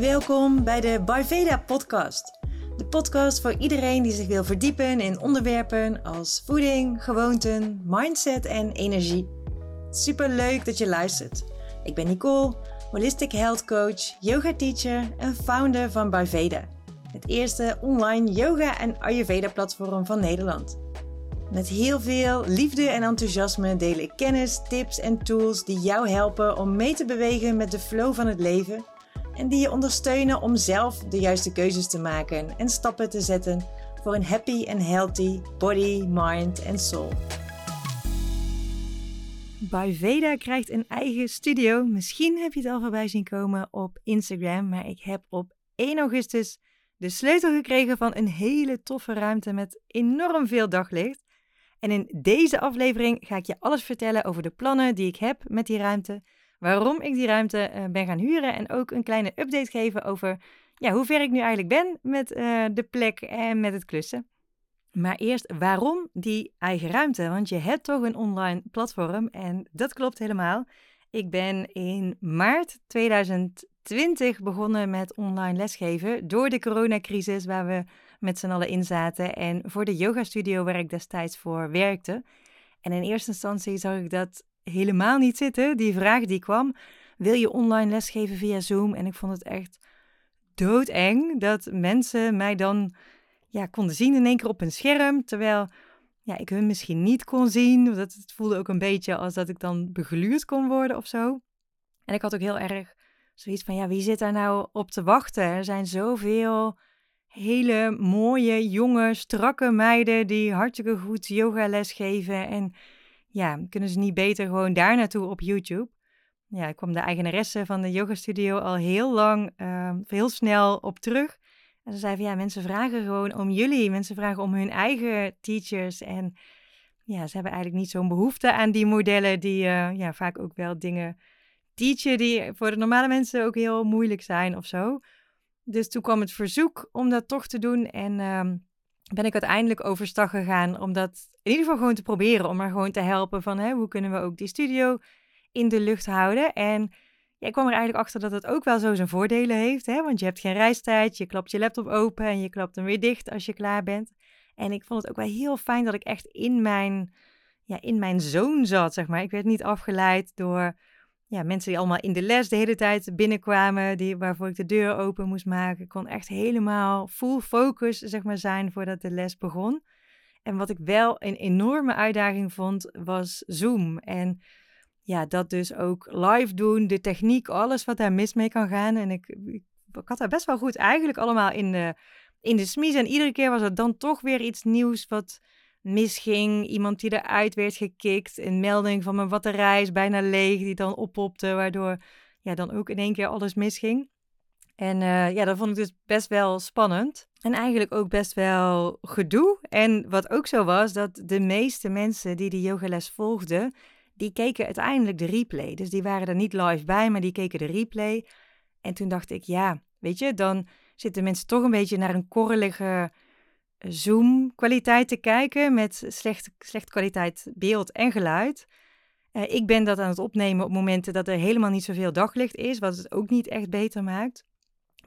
Welkom bij de Bayveda podcast. De podcast voor iedereen die zich wil verdiepen in onderwerpen als voeding, gewoonten, mindset en energie. Super leuk dat je luistert. Ik ben Nicole, holistic health coach, yoga teacher en founder van Bayveda. Het eerste online yoga en ayurveda platform van Nederland. Met heel veel liefde en enthousiasme deel ik kennis, tips en tools die jou helpen om mee te bewegen met de flow van het leven en die je ondersteunen om zelf de juiste keuzes te maken en stappen te zetten voor een happy and healthy body, mind en soul. Veda krijgt een eigen studio. Misschien heb je het al voorbij zien komen op Instagram, maar ik heb op 1 augustus de sleutel gekregen van een hele toffe ruimte met enorm veel daglicht. En in deze aflevering ga ik je alles vertellen over de plannen die ik heb met die ruimte, waarom ik die ruimte eh, ben gaan huren en ook een kleine update geven over ja, hoe ver ik nu eigenlijk ben met eh, de plek en met het klussen. Maar eerst, waarom die eigen ruimte? Want je hebt toch een online platform en dat klopt helemaal. Ik ben in maart 2020 begonnen met online lesgeven door de coronacrisis waar we met z'n allen in zaten en voor de yoga studio waar ik destijds voor werkte. En in eerste instantie zag ik dat helemaal niet zitten. Die vraag die kwam, wil je online lesgeven via Zoom? En ik vond het echt doodeng dat mensen mij dan ja, konden zien in één keer op een scherm, terwijl ja, ik hun misschien niet kon zien. Dat het voelde ook een beetje als dat ik dan begluurd kon worden of zo. En ik had ook heel erg zoiets van, ja, wie zit daar nou op te wachten? Er zijn zoveel hele mooie, jonge, strakke meiden die hartstikke goed yogales geven. En ja, kunnen ze niet beter gewoon daar naartoe op YouTube? Ja, ik kwam de eigenaresse van de yoga studio al heel lang, uh, heel snel op terug. En ze zei van ja, mensen vragen gewoon om jullie. Mensen vragen om hun eigen teachers. En ja, ze hebben eigenlijk niet zo'n behoefte aan die modellen die uh, ja, vaak ook wel dingen teachen die voor de normale mensen ook heel moeilijk zijn of zo. Dus toen kwam het verzoek om dat toch te doen. En ehm, ben ik uiteindelijk overstag gegaan om dat in ieder geval gewoon te proberen. Om maar gewoon te helpen van hè, hoe kunnen we ook die studio in de lucht houden. En ja, ik kwam er eigenlijk achter dat het ook wel zo zijn voordelen heeft. Hè? Want je hebt geen reistijd, je klapt je laptop open en je klapt hem weer dicht als je klaar bent. En ik vond het ook wel heel fijn dat ik echt in mijn, ja, in mijn zone zat, zeg maar. Ik werd niet afgeleid door ja, mensen die allemaal in de les de hele tijd binnenkwamen, die, waarvoor ik de deur open moest maken. Ik kon echt helemaal full focus zeg maar, zijn voordat de les begon. En wat ik wel een enorme uitdaging vond, was Zoom. En ja, dat dus ook live doen, de techniek, alles wat daar mis mee kan gaan. En ik, ik, had daar best wel goed eigenlijk allemaal in de, in de smies. En iedere keer was er dan toch weer iets nieuws wat misging. Iemand die eruit werd gekikt. Een melding van mijn batterij is bijna leeg, die dan oppopte, waardoor ja, dan ook in één keer alles misging. En uh, ja, dat vond ik dus best wel spannend. En eigenlijk ook best wel gedoe. En wat ook zo was, dat de meeste mensen die die yogales volgden, die keken uiteindelijk de replay. Dus die waren er niet live bij, maar die keken de replay. En toen dacht ik, ja, weet je, dan zitten mensen toch een beetje naar een korrelige Zoom-kwaliteit te kijken met slecht, slecht kwaliteit beeld en geluid. Uh, ik ben dat aan het opnemen op momenten dat er helemaal niet zoveel daglicht is, wat het ook niet echt beter maakt.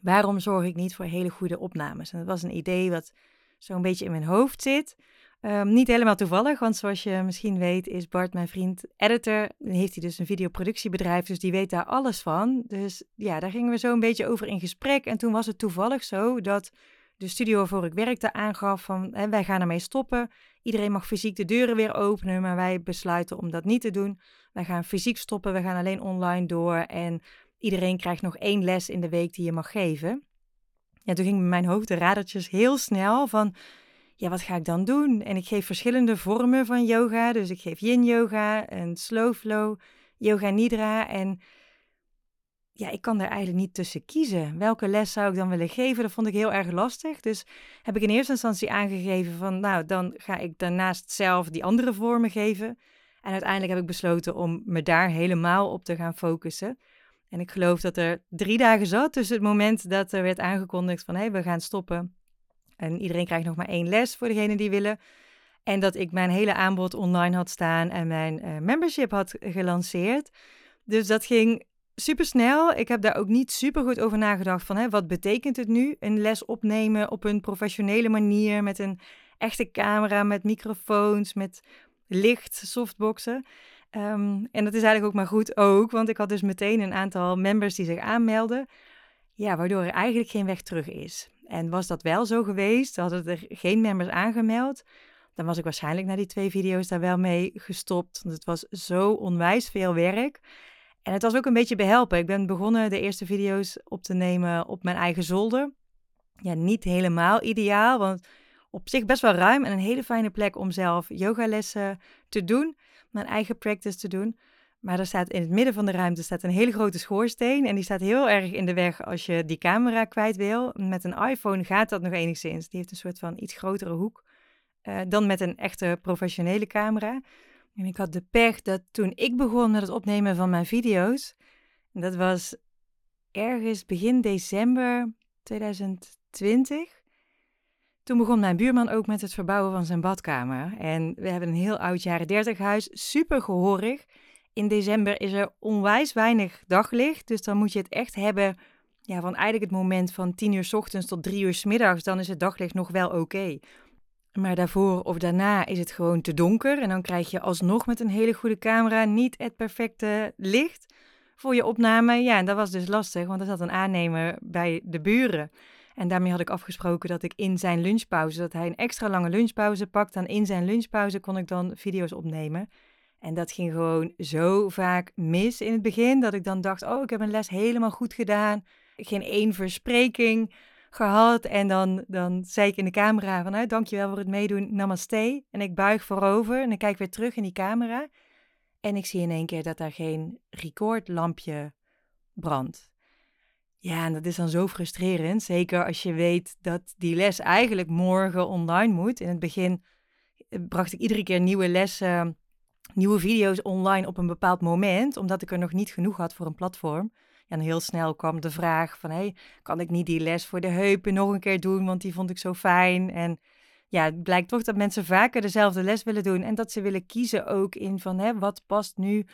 Waarom zorg ik niet voor hele goede opnames? En dat was een idee wat zo'n beetje in mijn hoofd zit. Um, niet helemaal toevallig, want zoals je misschien weet is Bart mijn vriend editor. Dan heeft hij dus een videoproductiebedrijf, dus die weet daar alles van. Dus ja, daar gingen we zo een beetje over in gesprek. En toen was het toevallig zo dat de studio waarvoor ik werkte aangaf van hè, wij gaan ermee stoppen. Iedereen mag fysiek de deuren weer openen, maar wij besluiten om dat niet te doen. Wij gaan fysiek stoppen, we gaan alleen online door en iedereen krijgt nog één les in de week die je mag geven. Ja, toen ging mijn hoofd de radertjes heel snel van, ja, wat ga ik dan doen? En ik geef verschillende vormen van yoga. Dus ik geef yin yoga en slow flow, yoga nidra. En ja, ik kan daar eigenlijk niet tussen kiezen. Welke les zou ik dan willen geven? Dat vond ik heel erg lastig. Dus heb ik in eerste instantie aangegeven van, nou, dan ga ik daarnaast zelf die andere vormen geven. En uiteindelijk heb ik besloten om me daar helemaal op te gaan focussen. En ik geloof dat er drie dagen zat tussen het moment dat er werd aangekondigd van, hé, hey, we gaan stoppen. En iedereen krijgt nog maar één les voor degene die willen. En dat ik mijn hele aanbod online had staan en mijn uh, membership had gelanceerd. Dus dat ging super snel. Ik heb daar ook niet super goed over nagedacht van hè, wat betekent het nu? Een les opnemen op een professionele manier met een echte camera, met microfoons, met licht, softboxen. Ehm, en dat is eigenlijk ook maar goed ook, want ik had dus meteen een aantal members die zich aanmelden. Ja, waardoor er eigenlijk geen weg terug is. En was dat wel zo geweest, hadden er geen members aangemeld, dan was ik waarschijnlijk na die twee video's daar wel mee gestopt. Want het was zo onwijs veel werk. En het was ook een beetje behelpen. Ik ben begonnen de eerste video's op te nemen op mijn eigen zolder. Ja, niet helemaal ideaal, want op zich best wel ruim en een hele fijne plek om zelf yogalessen te doen, mijn eigen practice te doen. Maar er staat in het midden van de ruimte staat een hele grote schoorsteen en die staat heel erg in de weg als je die camera kwijt wil. Met een iPhone gaat dat nog enigszins. Die heeft een soort van iets grotere hoek uh, dan met een echte professionele camera. En ik had de pech dat toen ik begon met het opnemen van mijn video's, dat was ergens begin december 2020, toen begon mijn buurman ook met het verbouwen van zijn badkamer. En we hebben een heel oud jaren 30 huis, super gehoorig. In december is er onwijs weinig daglicht, dus dan moet je het echt hebben ja, van eigenlijk het moment van 10 uur s ochtends tot 3 uur s middags, dan is het daglicht nog wel oké. Maar daarvoor of daarna is het gewoon te donker en dan krijg je alsnog met een hele goede camera niet het perfecte licht voor je opname. Ja, en dat was dus lastig, want er zat een aannemer bij de buren. En daarmee had ik afgesproken dat ik in zijn lunchpauze, dat hij een extra lange lunchpauze pakt. Dan in zijn lunchpauze kon ik dan video's opnemen. En dat ging gewoon zo vaak mis in het begin, dat ik dan dacht, oh, ik heb een les helemaal goed gedaan. Geen één verspreking gehad. En dan, dan zei ik in de camera van, nou, dankjewel voor het meedoen, namaste. En ik buig voorover en ik kijk weer terug in die camera. En ik zie in één keer dat daar geen recordlampje brandt. Ja, en dat is dan zo frustrerend. Zeker als je weet dat die les eigenlijk morgen online moet. In het begin eh, bracht ik iedere keer nieuwe lessen, nieuwe video's online op een bepaald moment, omdat ik er nog niet genoeg had voor een platform. En heel snel kwam de vraag van, hey, kan ik niet die les voor de heupen nog een keer doen, want die vond ik zo fijn. En ja, het blijkt toch dat mensen vaker dezelfde les willen doen en dat ze willen kiezen ook in van, hè, wat past nu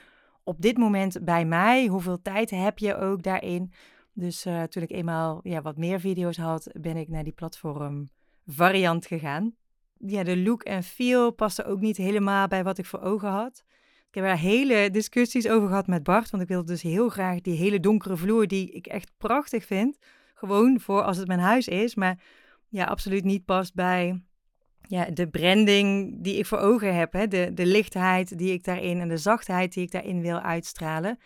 op dit moment bij mij? Hoeveel tijd heb je ook daarin? Dus uh, toen ik eenmaal ja, wat meer video's had, ben ik naar die platform variant gegaan. Ja, de look en feel paste ook niet helemaal bij wat ik voor ogen had. Ik heb daar hele discussies over gehad met Bart, want ik wilde dus heel graag die hele donkere vloer, die ik echt prachtig vind, gewoon voor als het mijn huis is, maar ja, absoluut niet past bij ja, de branding die ik voor ogen heb, hè? De, de lichtheid die ik daarin en de zachtheid die ik daarin wil uitstralen.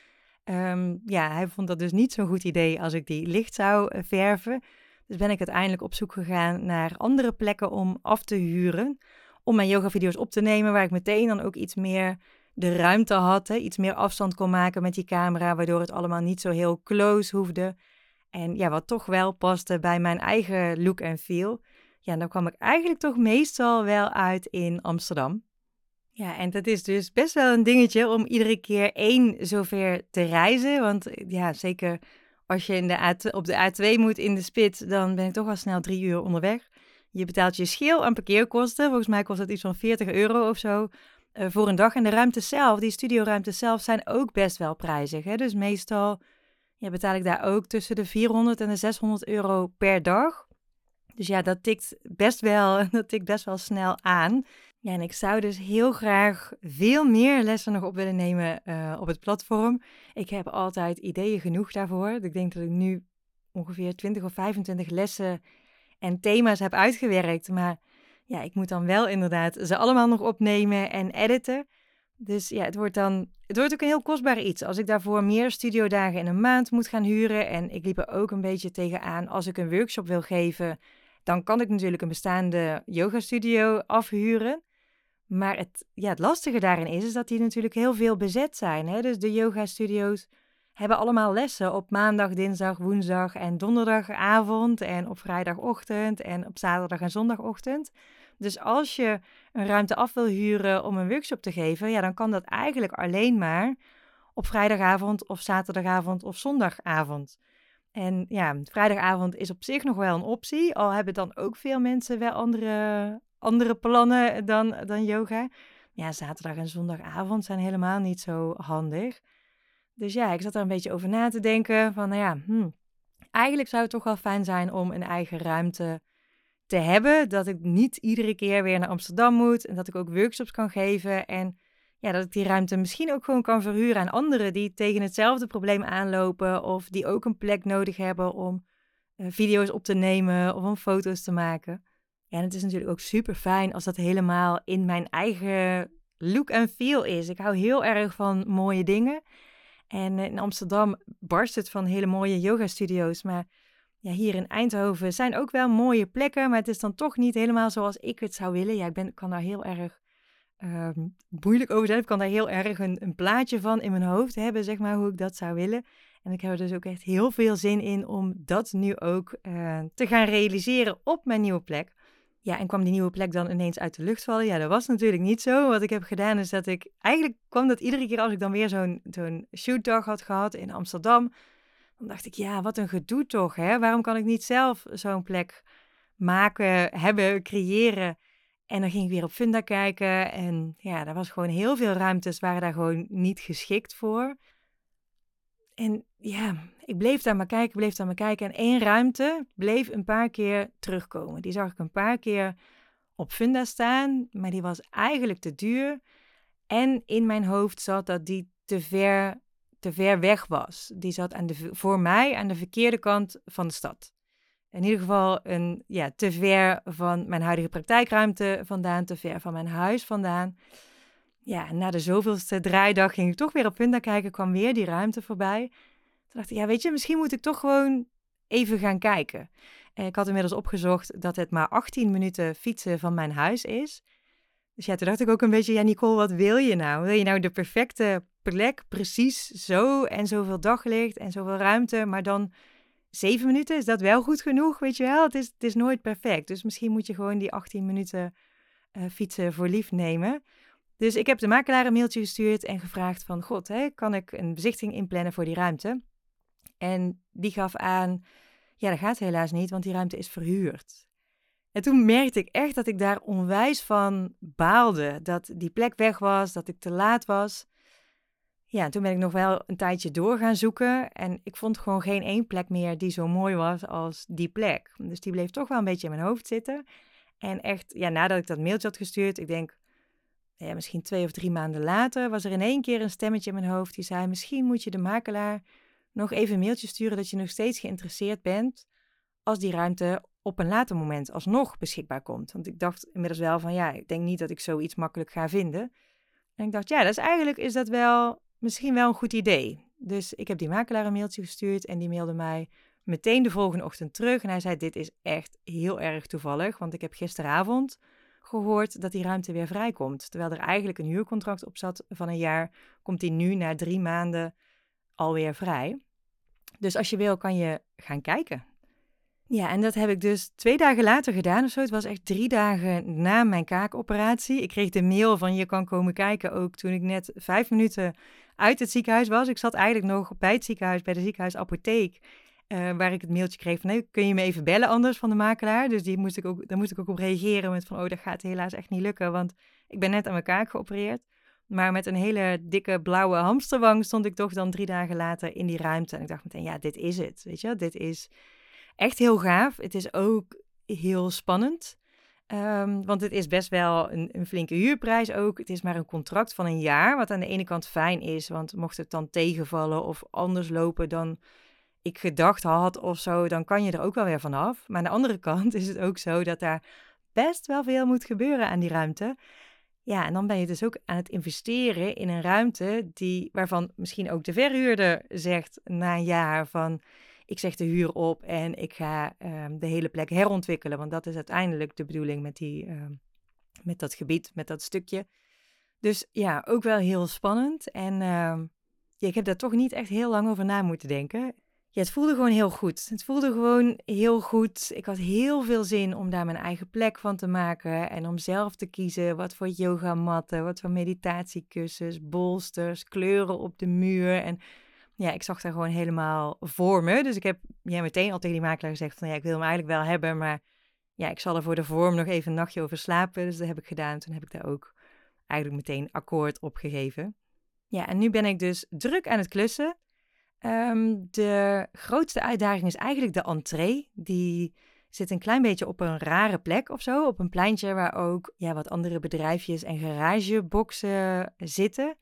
Ehm, ja, hij vond dat dus niet zo'n goed idee als ik die licht zou eh, verven. Dus ben ik uiteindelijk op zoek gegaan naar andere plekken om af te huren. Om mijn yoga-video's op te nemen, waar ik meteen dan ook iets meer de ruimte had, hè, iets meer afstand kon maken met die camera, waardoor het allemaal niet zo heel close hoefde. En ja, wat toch wel paste bij mijn eigen look en feel. Ja, dan kwam ik eigenlijk toch meestal wel uit in Amsterdam. Ja, en dat is dus best wel een dingetje om iedere keer één zover te reizen. Want ja, zeker als je in de op de A2 moet in de spits, dan ben ik toch al snel drie uur onderweg. Je betaalt je scheel aan parkeerkosten. Volgens mij kost het iets van 40 euro of zo uh, voor een dag. En de ruimte zelf, die studioruimtes zelf, zijn ook best wel prijzig. Hè? Dus meestal ja, betaal ik daar ook tussen de 400 en de 600 euro per dag. Dus ja, dat tikt best wel, dat tikt best wel snel aan. Ja, en ik zou dus heel graag veel meer lessen nog op willen nemen uh, op het platform. Ik heb altijd ideeën genoeg daarvoor. Ik denk dat ik nu ongeveer 20 of 25 lessen en thema's heb uitgewerkt. Maar ja, ik moet dan wel inderdaad ze allemaal nog opnemen en editen. Dus ja, het wordt dan. Het wordt ook een heel kostbaar iets. Als ik daarvoor meer studiodagen in een maand moet gaan huren. En ik liep er ook een beetje tegenaan. Als ik een workshop wil geven, dan kan ik natuurlijk een bestaande yoga studio afhuren. Maar het, ja, het lastige daarin is, is dat die natuurlijk heel veel bezet zijn. Hè? Dus de yoga studio's hebben allemaal lessen op maandag, dinsdag, woensdag en donderdagavond. En op vrijdagochtend en op zaterdag en zondagochtend. Dus als je een ruimte af wil huren om een workshop te geven, ja, dan kan dat eigenlijk alleen maar op vrijdagavond of zaterdagavond of zondagavond. En ja, vrijdagavond is op zich nog wel een optie, al hebben dan ook veel mensen wel andere, andere plannen dan, dan yoga. Ja, zaterdag en zondagavond zijn helemaal niet zo handig. Dus ja, ik zat er een beetje over na te denken van, nou ja, hmm, eigenlijk zou het toch wel fijn zijn om een eigen ruimte te hebben. Dat ik niet iedere keer weer naar Amsterdam moet en dat ik ook workshops kan geven. En ja, dat ik die ruimte misschien ook gewoon kan verhuren aan anderen die tegen hetzelfde probleem aanlopen of die ook een plek nodig hebben om uh, video's op te nemen of om foto's te maken. En het is natuurlijk ook super fijn als dat helemaal in mijn eigen look en feel is. Ik hou heel erg van mooie dingen. En in Amsterdam barst het van hele mooie yoga-studio's. Maar ja, hier in Eindhoven zijn ook wel mooie plekken. Maar het is dan toch niet helemaal zoals ik het zou willen. Ja, ik ben, kan daar heel erg uh, moeilijk over zijn. Ik kan daar heel erg een, een plaatje van in mijn hoofd hebben, zeg maar, hoe ik dat zou willen. En ik heb er dus ook echt heel veel zin in om dat nu ook uh, te gaan realiseren op mijn nieuwe plek. Ja, en kwam die nieuwe plek dan ineens uit de lucht vallen? Ja, dat was natuurlijk niet zo. Wat ik heb gedaan is dat ik... Eigenlijk kwam dat iedere keer als ik dan weer zo'n zo'n shootdag had gehad in Amsterdam. Dan dacht ik, ja, wat een gedoe toch, hè? Waarom kan ik niet zelf zo'n plek maken, hebben, creëren? En dan ging ik weer op Funda kijken. En ja, daar was gewoon heel veel ruimtes waren daar gewoon niet geschikt voor. En ja, ik bleef daar maar kijken, bleef daar maar kijken. En één ruimte bleef een paar keer terugkomen. Die zag ik een paar keer op Funda staan, maar die was eigenlijk te duur. En in mijn hoofd zat dat die te ver, te ver weg was. Die zat aan de, voor mij aan de verkeerde kant van de stad. In ieder geval een, ja, te ver van mijn huidige praktijkruimte vandaan, te ver van mijn huis vandaan. Ja, na de zoveelste draaidag ging ik toch weer op Funda kijken, kwam weer die ruimte voorbij. Toen dacht ik, ja, weet je, misschien moet ik toch gewoon even gaan kijken. En ik had inmiddels opgezocht dat het maar 18 minuten fietsen van mijn huis is. Dus ja, toen dacht ik ook een beetje, ja Nicole, wat wil je nou? Wil je nou de perfecte plek, precies zo en zoveel daglicht en zoveel ruimte, maar dan zeven minuten, is dat wel goed genoeg? Weet je wel, het is, het is nooit perfect. Dus misschien moet je gewoon die 18 minuten uh, fietsen voor lief nemen. Dus ik heb de makelaar een mailtje gestuurd en gevraagd van... God, hè, kan ik een bezichtiging inplannen voor die ruimte? En die gaf aan, ja, dat gaat helaas niet, want die ruimte is verhuurd. En toen merkte ik echt dat ik daar onwijs van baalde. Dat die plek weg was, dat ik te laat was. Ja, toen ben ik nog wel een tijdje door gaan zoeken. En ik vond gewoon geen één plek meer die zo mooi was als die plek. Dus die bleef toch wel een beetje in mijn hoofd zitten. En echt, ja, nadat ik dat mailtje had gestuurd, ik denk, ja, misschien twee of drie maanden later, was er in één keer een stemmetje in mijn hoofd die zei: Misschien moet je de makelaar nog even een mailtje sturen dat je nog steeds geïnteresseerd bent als die ruimte op een later moment alsnog beschikbaar komt. Want ik dacht inmiddels wel van ja, ik denk niet dat ik zoiets makkelijk ga vinden. En ik dacht, ja, dat is eigenlijk is dat wel misschien wel een goed idee. Dus ik heb die makelaar een mailtje gestuurd en die mailde mij meteen de volgende ochtend terug. En hij zei, dit is echt heel erg toevallig, want ik heb gisteravond gehoord dat die ruimte weer vrijkomt. Terwijl er eigenlijk een huurcontract op zat van een jaar, komt die nu na drie maanden alweer vrij. Dus als je wil, kan je gaan kijken. Ja, en dat heb ik dus twee dagen later gedaan of zo. Het was echt drie dagen na mijn kaakoperatie. Ik kreeg de mail van je kan komen kijken ook toen ik net vijf minuten uit het ziekenhuis was. Ik zat eigenlijk nog bij het ziekenhuis, bij de ziekenhuisapotheek. Uh, waar ik het mailtje kreeg van, nee, kun je me even bellen anders van de makelaar? Dus die moest ik ook, daar moest ik ook op reageren met van, oh, dat gaat helaas echt niet lukken, want ik ben net aan kaak geopereerd. Maar met een hele dikke blauwe hamsterwang stond ik toch dan drie dagen later in die ruimte. En ik dacht meteen, ja, dit is het. Weet je, dit is echt heel gaaf. Het is ook heel spannend. Um, want het is best wel een, een, flinke huurprijs ook. Het is maar een contract van een jaar, wat aan de ene kant fijn is. Want mocht het dan tegenvallen of anders lopen dan ik gedacht had of zo, dan kan je er ook wel weer vanaf. Maar aan de andere kant is het ook zo dat daar best wel veel moet gebeuren aan die ruimte. Ja, en dan ben je dus ook aan het investeren in een ruimte die, waarvan misschien ook de verhuurder zegt na een jaar van ik zeg de huur op en ik ga um, de hele plek herontwikkelen. Want dat is uiteindelijk de bedoeling met, die, um, met dat gebied, met dat stukje. Dus ja, ook wel heel spannend. En uh, ja, ik heb daar toch niet echt heel lang over na moeten denken ja, het voelde gewoon heel goed. Het voelde gewoon heel goed. Ik had heel veel zin om daar mijn eigen plek van te maken. En om zelf te kiezen wat voor yogamatten, wat voor meditatiekussens, bolsters, kleuren op de muur. En ja, ik zag daar gewoon helemaal voor me. Dus ik heb ja, meteen al tegen die makelaar gezegd van ja, ik wil hem eigenlijk wel hebben. Maar ja, ik zal er voor de vorm nog even een nachtje over slapen. Dus dat heb ik gedaan. Toen heb ik daar ook eigenlijk meteen akkoord op gegeven. Ja, en nu ben ik dus druk aan het klussen. Ehm, de grootste uitdaging is eigenlijk de entree. Die zit een klein beetje op een rare plek of zo. Op een pleintje waar ook ja, wat andere bedrijfjes en garageboxen zitten.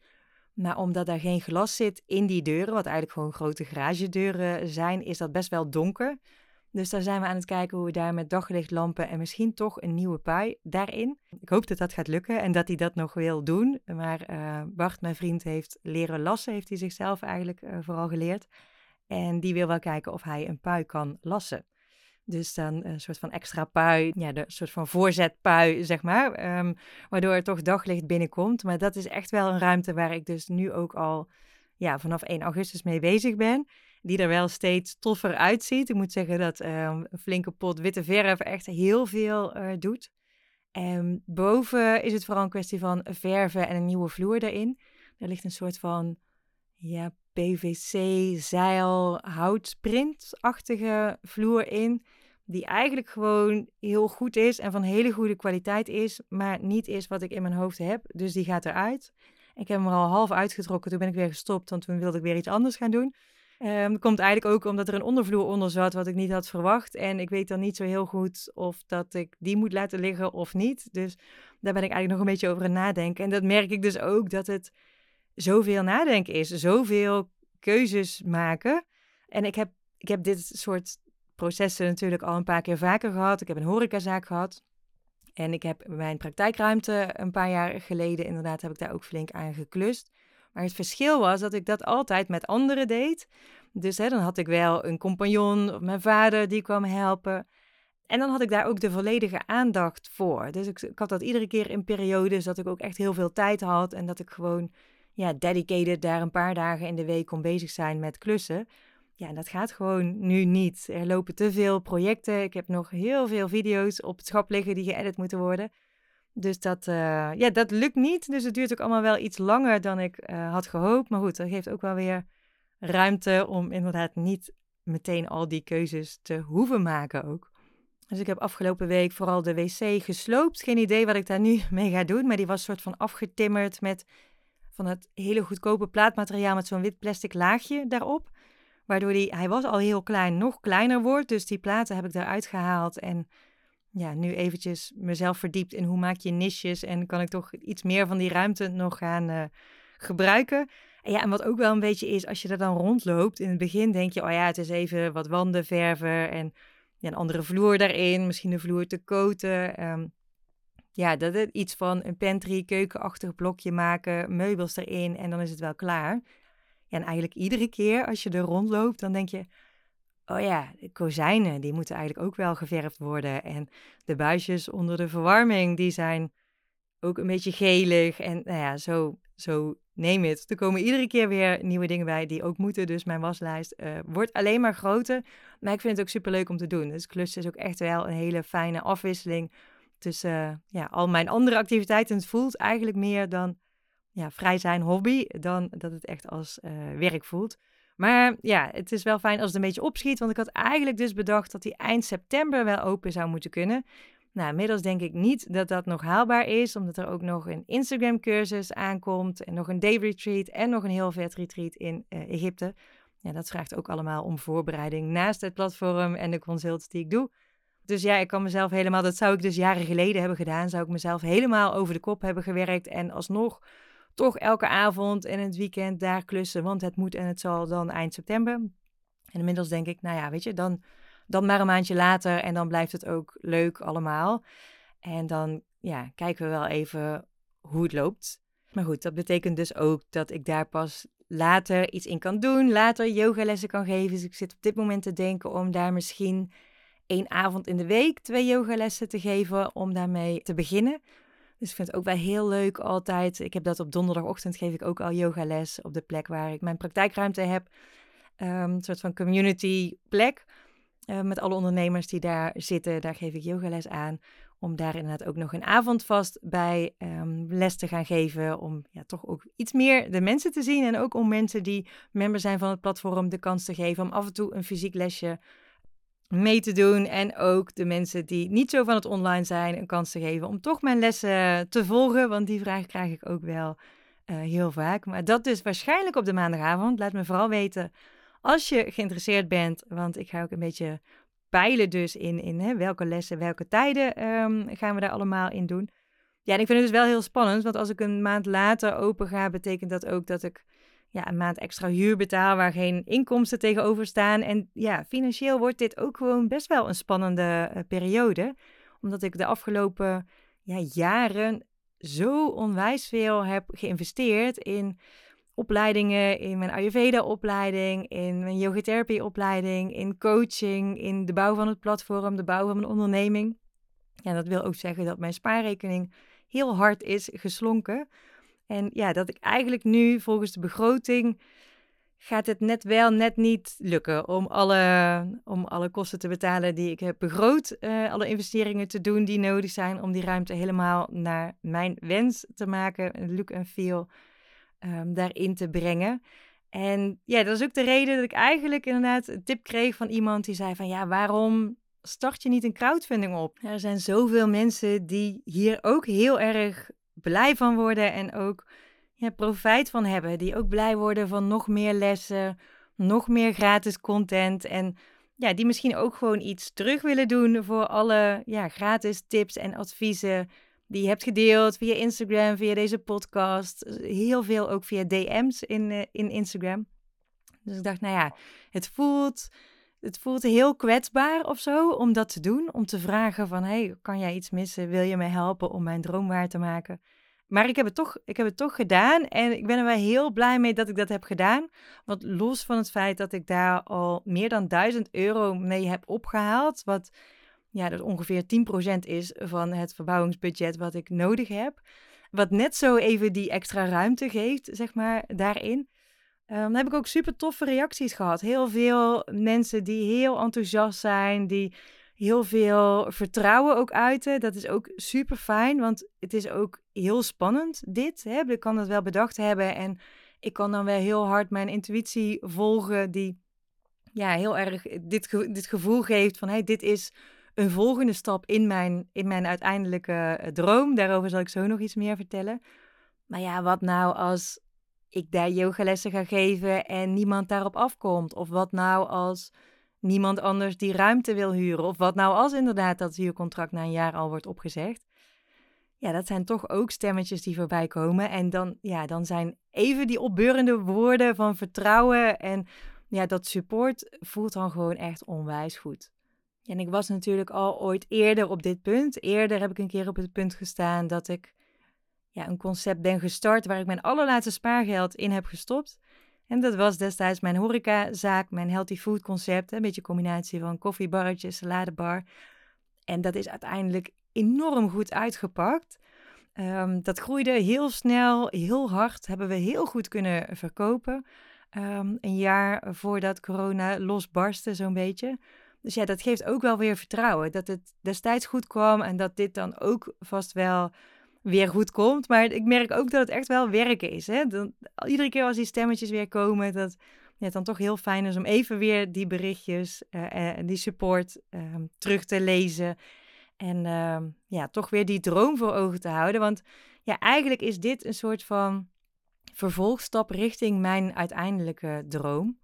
Maar omdat daar geen glas zit in die deuren, wat eigenlijk gewoon grote garagedeuren zijn, is dat best wel donker. Dus daar zijn we aan het kijken hoe we daar met daglichtlampen en misschien toch een nieuwe pui daarin. Ik hoop dat dat gaat lukken en dat hij dat nog wil doen. Maar uh, Bart, mijn vriend, heeft leren lassen, heeft hij zichzelf eigenlijk uh, vooral geleerd. En die wil wel kijken of hij een pui kan lassen. Dus dan een soort van extra pui, ja, de soort van voorzetpui, zeg maar. Um, waardoor er toch daglicht binnenkomt. Maar dat is echt wel een ruimte waar ik dus nu ook al ja, vanaf 1 augustus mee bezig ben. Die er wel steeds toffer uitziet. Ik moet zeggen dat um, een flinke pot witte verf echt heel veel uh, doet. En boven is het vooral een kwestie van verven en een nieuwe vloer erin. Er ligt een soort van ja, PVC, zeil, houtsprintachtige vloer in. Die eigenlijk gewoon heel goed is en van hele goede kwaliteit is, maar niet is wat ik in mijn hoofd heb. Dus die gaat eruit. Ik heb hem er al half uitgetrokken, toen ben ik weer gestopt, want toen wilde ik weer iets anders gaan doen. Um, komt eigenlijk ook omdat er een ondervloer onder zat wat ik niet had verwacht. En ik weet dan niet zo heel goed of dat ik die moet laten liggen of niet. Dus daar ben ik eigenlijk nog een beetje over aan nadenken. En dat merk ik dus ook dat het zoveel nadenken is, zoveel keuzes maken. En ik heb, ik heb dit soort processen natuurlijk al een paar keer vaker gehad. Ik heb een horecazaak gehad. En ik heb mijn praktijkruimte een paar jaar geleden, inderdaad, heb ik daar ook flink aan geklust. Maar het verschil was dat ik dat altijd met anderen deed. Dus hè, dan had ik wel een compagnon of mijn vader die kwam helpen. En dan had ik daar ook de volledige aandacht voor. Dus ik, had dat iedere keer in periodes dat ik ook echt heel veel tijd had. En dat ik gewoon ja, dedicated daar een paar dagen in de week kon bezig zijn met klussen. Ja, dat gaat gewoon nu niet. Er lopen te veel projecten. Ik heb nog heel veel video's op het schap liggen die geëdit moeten worden. Dus dat, uh, ja, dat lukt niet. Dus het duurt ook allemaal wel iets langer dan ik uh, had gehoopt. Maar goed, dat geeft ook wel weer ruimte om inderdaad niet meteen al die keuzes te hoeven maken ook. Dus ik heb afgelopen week vooral de wc gesloopt. Geen idee wat ik daar nu mee ga doen. Maar die was soort van afgetimmerd met van het hele goedkope plaatmateriaal met zo'n wit plastic laagje daarop. Waardoor die, hij was al heel klein, nog kleiner wordt. Dus die platen heb ik eruit gehaald en ja, nu eventjes mezelf verdiept in hoe maak je niches en kan ik toch iets meer van die ruimte nog gaan uh, gebruiken. En ja, en wat ook wel een beetje is, als je er dan rondloopt, in het begin denk je, oh ja, het is even wat wanden verven en ja, een andere vloer daarin, misschien de vloer te koten. Um, ja, dat is iets van een pantry, keukenachtig blokje maken, meubels erin en dan is het wel klaar. Ja, en eigenlijk iedere keer als je er rondloopt, dan denk je, oh ja, de kozijnen, die moeten eigenlijk ook wel geverfd worden. En de buisjes onder de verwarming, die zijn ook een beetje gelig. En nou ja, zo, zo neem het. Er komen iedere keer weer nieuwe dingen bij die ook moeten. Dus mijn waslijst uh, wordt alleen maar groter. Maar ik vind het ook super leuk om te doen. Dus klussen is ook echt wel een hele fijne afwisseling tussen ja, al mijn andere activiteiten. Het voelt eigenlijk meer dan ja, vrij zijn hobby, dan dat het echt als uh, werk voelt. Maar ja, het is wel fijn als het een beetje opschiet. Want ik had eigenlijk dus bedacht dat die eind september wel open zou moeten kunnen. Nou, inmiddels denk ik niet dat dat nog haalbaar is, omdat er ook nog een Instagram-cursus aankomt en nog een day retreat en nog een heel vet retreat in uh, Egypte. Ja, dat vraagt ook allemaal om voorbereiding naast het platform en de consults die ik doe. Dus ja, ik kan mezelf helemaal, dat zou ik dus jaren geleden hebben gedaan, zou ik mezelf helemaal over de kop hebben gewerkt en alsnog toch elke avond en het weekend daar klussen, want het moet en het zal dan eind september. En inmiddels denk ik, nou ja, weet je, dan, dan maar een maandje later en dan blijft het ook leuk allemaal. En dan ja, kijken we wel even hoe het loopt. Maar goed, dat betekent dus ook dat ik daar pas later iets in kan doen, later yogalessen kan geven. Dus ik zit op dit moment te denken om daar misschien één avond in de week twee yogalessen te geven, om daarmee te beginnen. Dus ik vind het ook wel heel leuk altijd. Ik heb dat op donderdagochtend geef ik ook al yogales op de plek waar ik mijn praktijkruimte heb. Um, een soort van community plek. Uh, met alle ondernemers die daar zitten, daar geef ik yogales aan. Om daar inderdaad ook nog een avond vast bij um, les te gaan geven. Om ja, toch ook iets meer de mensen te zien. En ook om mensen die member zijn van het platform de kans te geven om af en toe een fysiek lesje mee te doen. En ook de mensen die niet zo van het online zijn een kans te geven om toch mijn lessen te volgen. Want die vragen krijg ik ook wel eh, heel vaak. Maar dat dus waarschijnlijk op de maandagavond. Laat me vooral weten als je geïnteresseerd bent, want ik ga ook een beetje peilen dus in, in hè, welke lessen, welke tijden ehm, gaan we daar allemaal in doen. Ja, en ik vind het dus wel heel spannend, want als ik een maand later open ga, betekent dat ook dat ik ja, een maand extra huur betaal waar geen inkomsten tegenover staan. En ja, financieel wordt dit ook gewoon best wel een spannende uh, periode, omdat ik de afgelopen ja, jaren zo onwijs veel heb geïnvesteerd in opleidingen, in mijn Ayurveda-opleiding, in mijn yogatherapie-opleiding, in coaching, in de bouw van het platform, de bouw van mijn onderneming. Ja, dat wil ook zeggen dat mijn spaarrekening heel hard is geslonken. En ja, dat ik eigenlijk nu volgens de begroting gaat het net wel, net niet lukken om alle, om alle kosten te betalen die ik heb begroot. Uh, alle investeringen te doen die nodig zijn om die ruimte helemaal naar mijn wens te maken, look en feel, um, daarin te brengen. En ja, dat is ook de reden dat ik eigenlijk inderdaad een tip kreeg van iemand die zei van ja, waarom start je niet een crowdfunding op? Er zijn zoveel mensen die hier ook heel erg blij van worden en ook profijt van hebben. Die ook blij worden van nog meer lessen, nog meer gratis content. En ja, die misschien ook gewoon iets terug willen doen voor alle ja, gratis tips en adviezen die je hebt gedeeld via Instagram, via deze podcast. Heel veel ook via DM's in, uh, in Instagram. Dus ik dacht, nou ja, het voelt, het voelt heel kwetsbaar of zo om dat te doen. Om te vragen van, hey, kan jij iets missen? Wil je me helpen om mijn droom waar te maken? Maar ik heb, het toch, ik heb het toch gedaan en ik ben er wel heel blij mee dat ik dat heb gedaan. Want los van het feit dat ik daar al meer dan 1000 euro mee heb opgehaald, wat ja, dat ongeveer 10% is van het verbouwingsbudget wat ik nodig heb. Wat net zo even die extra ruimte geeft, zeg maar, daarin. Dan heb ik ook super toffe reacties gehad. Heel veel mensen die heel enthousiast zijn, die heel veel vertrouwen ook uiten. Dat is ook super fijn, want het is ook heel spannend dit. Hè? Ik kan het wel bedacht hebben en ik kan dan wel heel hard mijn intuïtie volgen die ja, heel erg dit, dit gevoel geeft van hey, dit is een volgende stap in mijn, in mijn uiteindelijke eh, droom. Daarover zal ik zo nog iets meer vertellen. Maar ja, wat nou als ik daar yogalessen ga geven en niemand daarop afkomt? Of wat nou als niemand anders die ruimte wil huren? Of wat nou als inderdaad dat huurcontract na een jaar al wordt opgezegd? Ja, dat zijn toch ook stemmetjes die voorbij komen. En dan, ja, dan zijn even die opbeurende woorden van vertrouwen en ja, dat support voelt dan gewoon echt onwijs goed. En ik was natuurlijk al ooit eerder op dit punt. Eerder heb ik een keer op het punt gestaan dat ik ja, een concept ben gestart waar ik mijn allerlaatste spaargeld in heb gestopt. En dat was destijds mijn horecazaak, mijn healthy food concept. Een beetje een combinatie van koffiebarretje, saladebar. En dat is uiteindelijk enorm goed uitgepakt. Um, dat groeide heel snel, heel hard. Hebben we heel goed kunnen verkopen. Um, een jaar voordat corona losbarstte, zo'n beetje. Dus ja, dat geeft ook wel weer vertrouwen. Dat het destijds goed kwam en dat dit dan ook vast wel weer goed komt. Maar ik merk ook dat het echt wel werken is. Hè? Dan, iedere keer als die stemmetjes weer komen, dat ja, het dan toch heel fijn is om even weer die berichtjes uh, en die support uh, terug te lezen. En uh, ja, toch weer die droom voor ogen te houden. Want ja, eigenlijk is dit een soort van vervolgstap richting mijn uiteindelijke droom.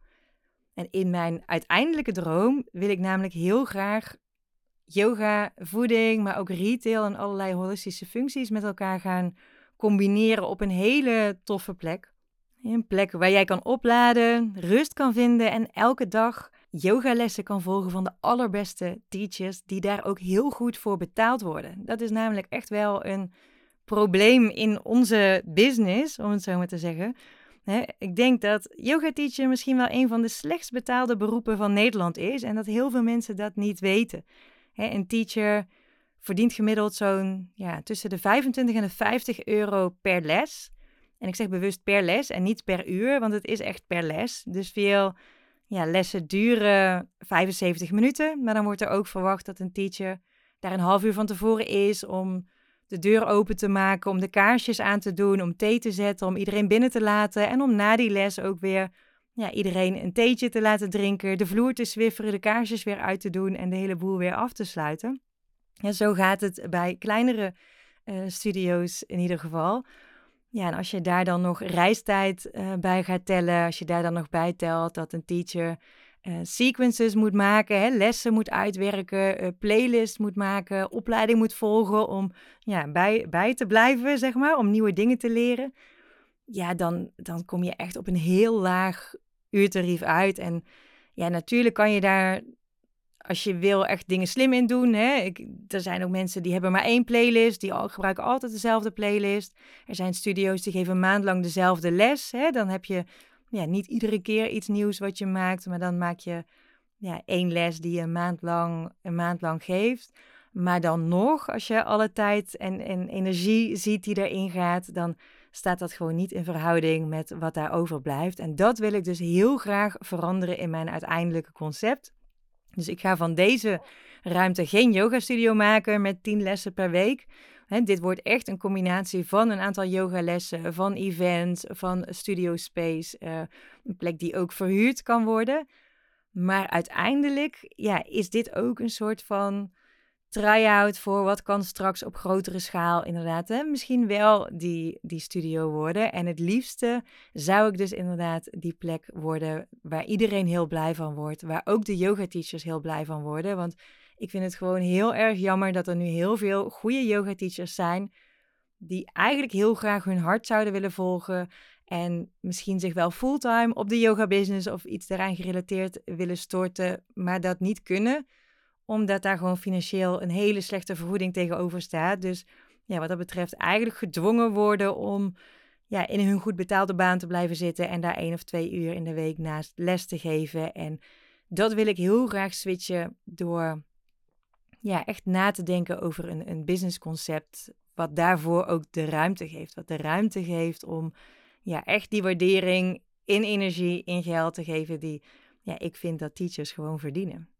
En in mijn uiteindelijke droom wil ik namelijk heel graag yoga, voeding, maar ook retail en allerlei holistische functies met elkaar gaan combineren op een hele toffe plek. Een plek waar jij kan opladen, rust kan vinden en elke dag yogalessen kan volgen van de allerbeste teachers die daar ook heel goed voor betaald worden. Dat is namelijk echt wel een probleem in onze business, om het zo maar te zeggen ik denk dat yoga teacher misschien wel een van de slechtst betaalde beroepen van Nederland is en dat heel veel mensen dat niet weten. Een teacher verdient gemiddeld zo'n ja, tussen de 25 en de 50 euro per les. En ik zeg bewust per les en niet per uur, want het is echt per les. Dus veel ja, lessen duren 75 minuten, maar dan wordt er ook verwacht dat een teacher daar een half uur van tevoren is om de deur open te maken, om de kaarsjes aan te doen, om thee te zetten, om iedereen binnen te laten en om na die les ook weer ja, iedereen een theetje te laten drinken, de vloer te zwifferen, de kaarsjes weer uit te doen en de hele boel weer af te sluiten. Ja, zo gaat het bij kleinere uh, studio's in ieder geval. Ja, en als je daar dan nog reistijd uh, bij gaat tellen, als je daar dan nog bij telt dat een teacher uh, sequences moet maken, hè, lessen moet uitwerken, uh, playlist moet maken, opleiding moet volgen om ja, bij, bij te blijven, zeg maar, om nieuwe dingen te leren. Ja, dan, dan kom je echt op een heel laag uurtarief uit. En ja, natuurlijk kan je daar, als je wil, echt dingen slim in doen. Hè. Ik, er zijn ook mensen die hebben maar één playlist, die gebruiken altijd dezelfde playlist. Er zijn studio's die geven een maand lang dezelfde les. Hè. Dan heb je ja, niet iedere keer iets nieuws wat je maakt, maar dan maak je ja, één les die je een maand lang, een geeft. Maar dan nog, als je alle tijd en, en energie ziet die erin gaat, dan staat dat gewoon niet in verhouding met wat daar overblijft. En dat wil ik dus heel graag veranderen in mijn uiteindelijke concept. Dus ik ga van deze ruimte geen yoga studio maken met 10 lessen per week dit wordt echt een combinatie van een aantal yogalessen, van events, van studio space. Uh, een plek die ook verhuurd kan worden. Maar uiteindelijk ja, is dit ook een soort van try-out voor wat kan straks op grotere schaal inderdaad hè, misschien wel die, die studio worden. En het liefste zou ik dus inderdaad die plek worden waar iedereen heel blij van wordt. Waar ook de yoga teachers heel blij van worden. Want ik vind het gewoon heel erg jammer dat er nu heel veel goede yoga teachers zijn die eigenlijk heel graag hun hart zouden willen volgen en misschien zich wel fulltime op de yoga business of iets daaraan gerelateerd willen storten, maar dat niet kunnen, omdat daar gewoon financieel een hele slechte vergoeding tegenover staat. Dus ja, wat dat betreft eigenlijk gedwongen worden om ja, in hun goed betaalde baan te blijven zitten en daar één of twee uur in de week naast les te geven. En dat wil ik heel graag switchen door ja, echt na te denken over een, een businessconcept. Wat daarvoor ook de ruimte geeft. Wat de ruimte geeft om ja, echt die waardering in energie, in geld te geven. Die ja, ik vind dat teachers gewoon verdienen.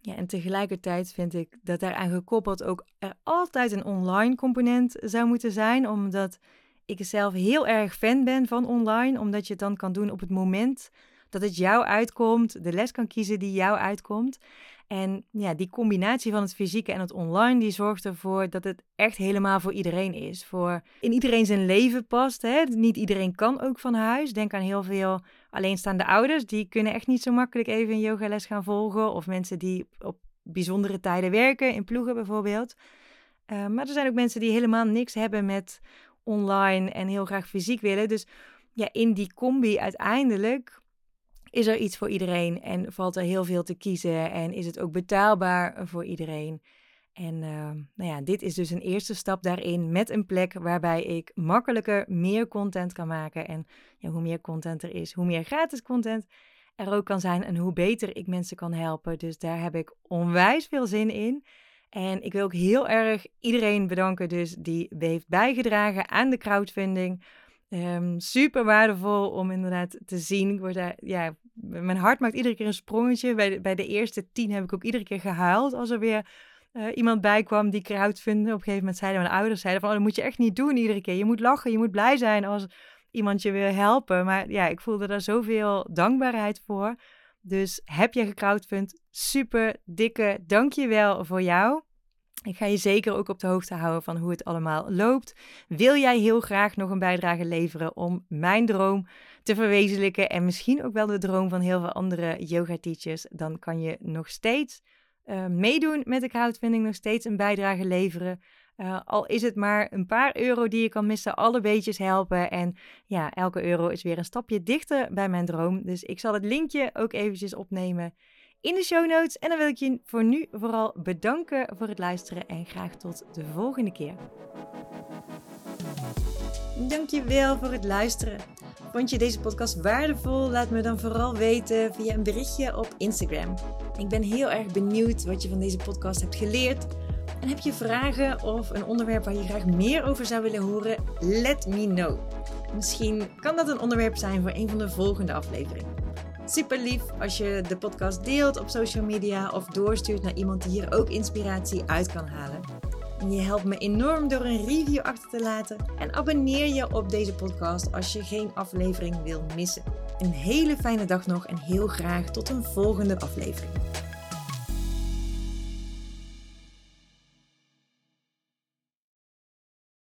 Ja, en tegelijkertijd vind ik dat daaraan gekoppeld ook er altijd een online component zou moeten zijn. Omdat ik zelf heel erg fan ben van online. Omdat je het dan kan doen op het moment dat het jou uitkomt. De les kan kiezen die jou uitkomt. En ja, die combinatie van het fysieke en het online, die zorgt ervoor dat het echt helemaal voor iedereen is. Voor in iedereen zijn leven past. Hè? Niet iedereen kan ook van huis. Denk aan heel veel alleenstaande ouders. Die kunnen echt niet zo makkelijk even een yogales gaan volgen. Of mensen die op bijzondere tijden werken, in ploegen bijvoorbeeld. Uh, maar er zijn ook mensen die helemaal niks hebben met online en heel graag fysiek willen. Dus ja, in die combi uiteindelijk is er iets voor iedereen en valt er heel veel te kiezen en is het ook betaalbaar voor iedereen. En uh, nou ja, dit is dus een eerste stap daarin met een plek waarbij ik makkelijker meer content kan maken. En ja, hoe meer content er is, hoe meer gratis content er ook kan zijn en hoe beter ik mensen kan helpen. Dus daar heb ik onwijs veel zin in. En ik wil ook heel erg iedereen bedanken dus die heeft bijgedragen aan de crowdfunding. Um, super waardevol om inderdaad te zien. Ik word daar, ja, mijn hart maakt iedere keer een sprongetje. Bij de, bij de eerste tien heb ik ook iedere keer gehuild als er weer uh, iemand bij kwam die crowdfunding. Op een gegeven moment zeiden mijn ouders zeiden van, oh, dat moet je echt niet doen iedere keer. Je moet lachen, je moet blij zijn als iemand je wil helpen. Maar ja, ik voelde daar zoveel dankbaarheid voor. Dus heb je gecrowdfund, super dikke dankjewel voor jou. Ik ga je zeker ook op de hoogte houden van hoe het allemaal loopt. Wil jij heel graag nog een bijdrage leveren om mijn droom te verwezenlijken en misschien ook wel de droom van heel veel andere yoga teachers, dan kan je nog steeds uh, meedoen met de crowdfunding, nog steeds een bijdrage leveren. Uh, al is het maar een paar euro die je kan missen, alle beetjes helpen. En ja, elke euro is weer een stapje dichter bij mijn droom. Dus ik zal het linkje ook eventjes opnemen in de show notes. En dan wil ik je voor nu vooral bedanken voor het luisteren en graag tot de volgende keer. Dankjewel voor het luisteren. Vond je deze podcast waardevol? Laat me dan vooral weten via een berichtje op Instagram. Ik ben heel erg benieuwd wat je van deze podcast hebt geleerd. En heb je vragen of een onderwerp waar je graag meer over zou willen horen? Let me know. Misschien kan dat een onderwerp zijn voor een van de volgende afleveringen. Super lief als je de podcast deelt op social media of doorstuurt naar iemand die hier ook inspiratie uit kan halen. Je helpt me enorm door een review achter te laten en abonneer je op deze podcast als je geen aflevering wil missen. Een hele fijne dag nog en heel graag tot een volgende aflevering.